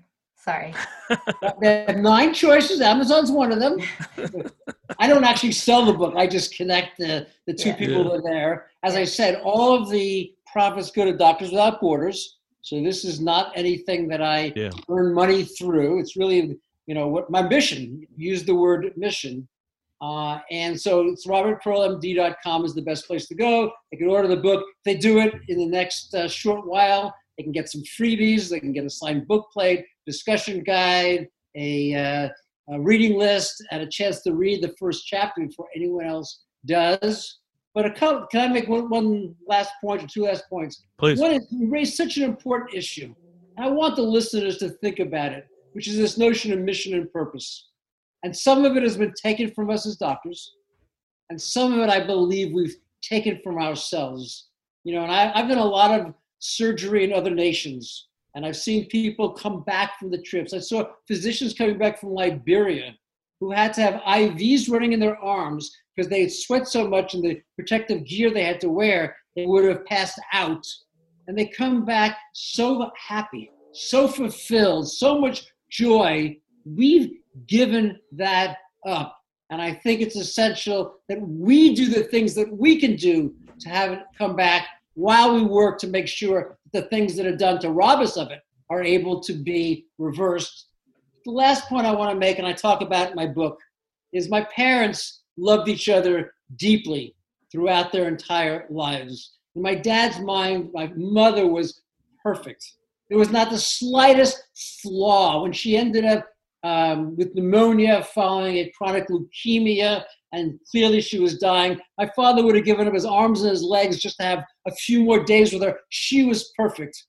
Sorry. There are nine choices. Amazon's one of them. I don't actually sell the book. I just connect the, the two Yeah. people that are there. As I said, all of the profits go to Doctors Without Borders. So this is not anything that I Yeah. earn money through. It's really, you know, what my mission. Use the word mission. Uh, and so it's robertpearlmd.com is the best place to go. They can order the book. If they do it in the next uh, short while, they can get some freebies. They can get a signed book plate, discussion guide, a, uh, a reading list, and a chance to read the first chapter before anyone else does. But a couple, can I make one, one last point or two last points? Please. One is you raised such an important issue. I want the listeners to think about it, which is this notion of mission and purpose. And some of it has been taken from us as doctors, and some of it I believe we've taken from ourselves. You know, and I, I've done a lot of surgery in other nations, and I've seen people come back from the trips. I saw physicians coming back from Liberia who had to have IVs running in their arms because they had sweat so much in the protective gear they had to wear, they would have passed out. And they come back so happy, so fulfilled, so much joy. We've given that up. And I think it's essential that we do the things that we can do to have it come back while we work to make sure the things that are done to rob us of it are able to be reversed. The last point I want to make, and I talk about in my book, is my parents loved each other deeply throughout their entire lives. In my dad's mind, my mother was perfect. There was not the slightest flaw. When she ended up um, with pneumonia following a chronic leukemia, and clearly she was dying, my father would have given up his arms and his legs just to have a few more days with her. She was perfect.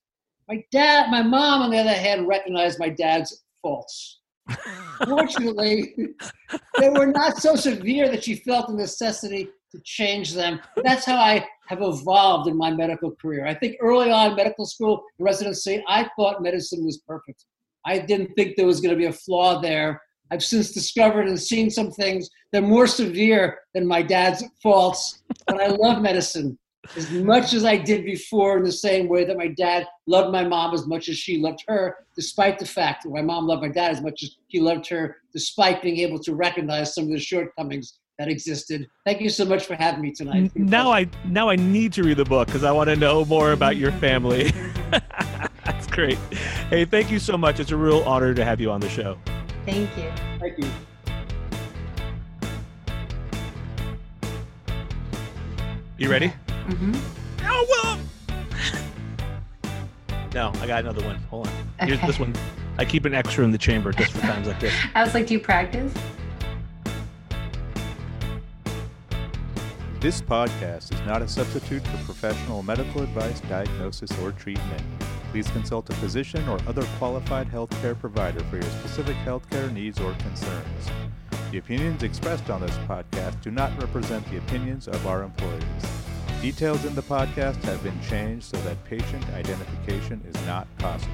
My dad, my mom, on the other hand, recognized my dad's faults. Fortunately, they were not so severe that she felt the necessity to change them. That's how I have evolved in my medical career. I think early on, medical school residency, I thought medicine was perfect. I didn't think there was going to be a flaw there. I've since discovered and seen some things that are more severe than my dad's faults, but I love medicine as much as I did before, in the same way that my dad loved my mom as much as she loved her, despite the fact that my mom loved my dad as much as he loved her, despite being able to recognize some of the shortcomings that existed. Thank you so much for having me tonight. Now I now I need to read the book because I want to know more about your family. That's great. Hey, thank you so much. It's a real honor to have you on the show. Thank you. Thank you. You ready? Mm hmm Oh well. No, I got another one. Hold on. Here's this one. I keep an extra in the chamber just for times like this. I was like, do you practice? This podcast is not a substitute for professional medical advice, diagnosis, or treatment. Please consult a physician or other qualified healthcare provider for your specific healthcare needs or concerns. The opinions expressed on this podcast do not represent the opinions of our employees. Details in the podcast have been changed so that patient identification is not possible.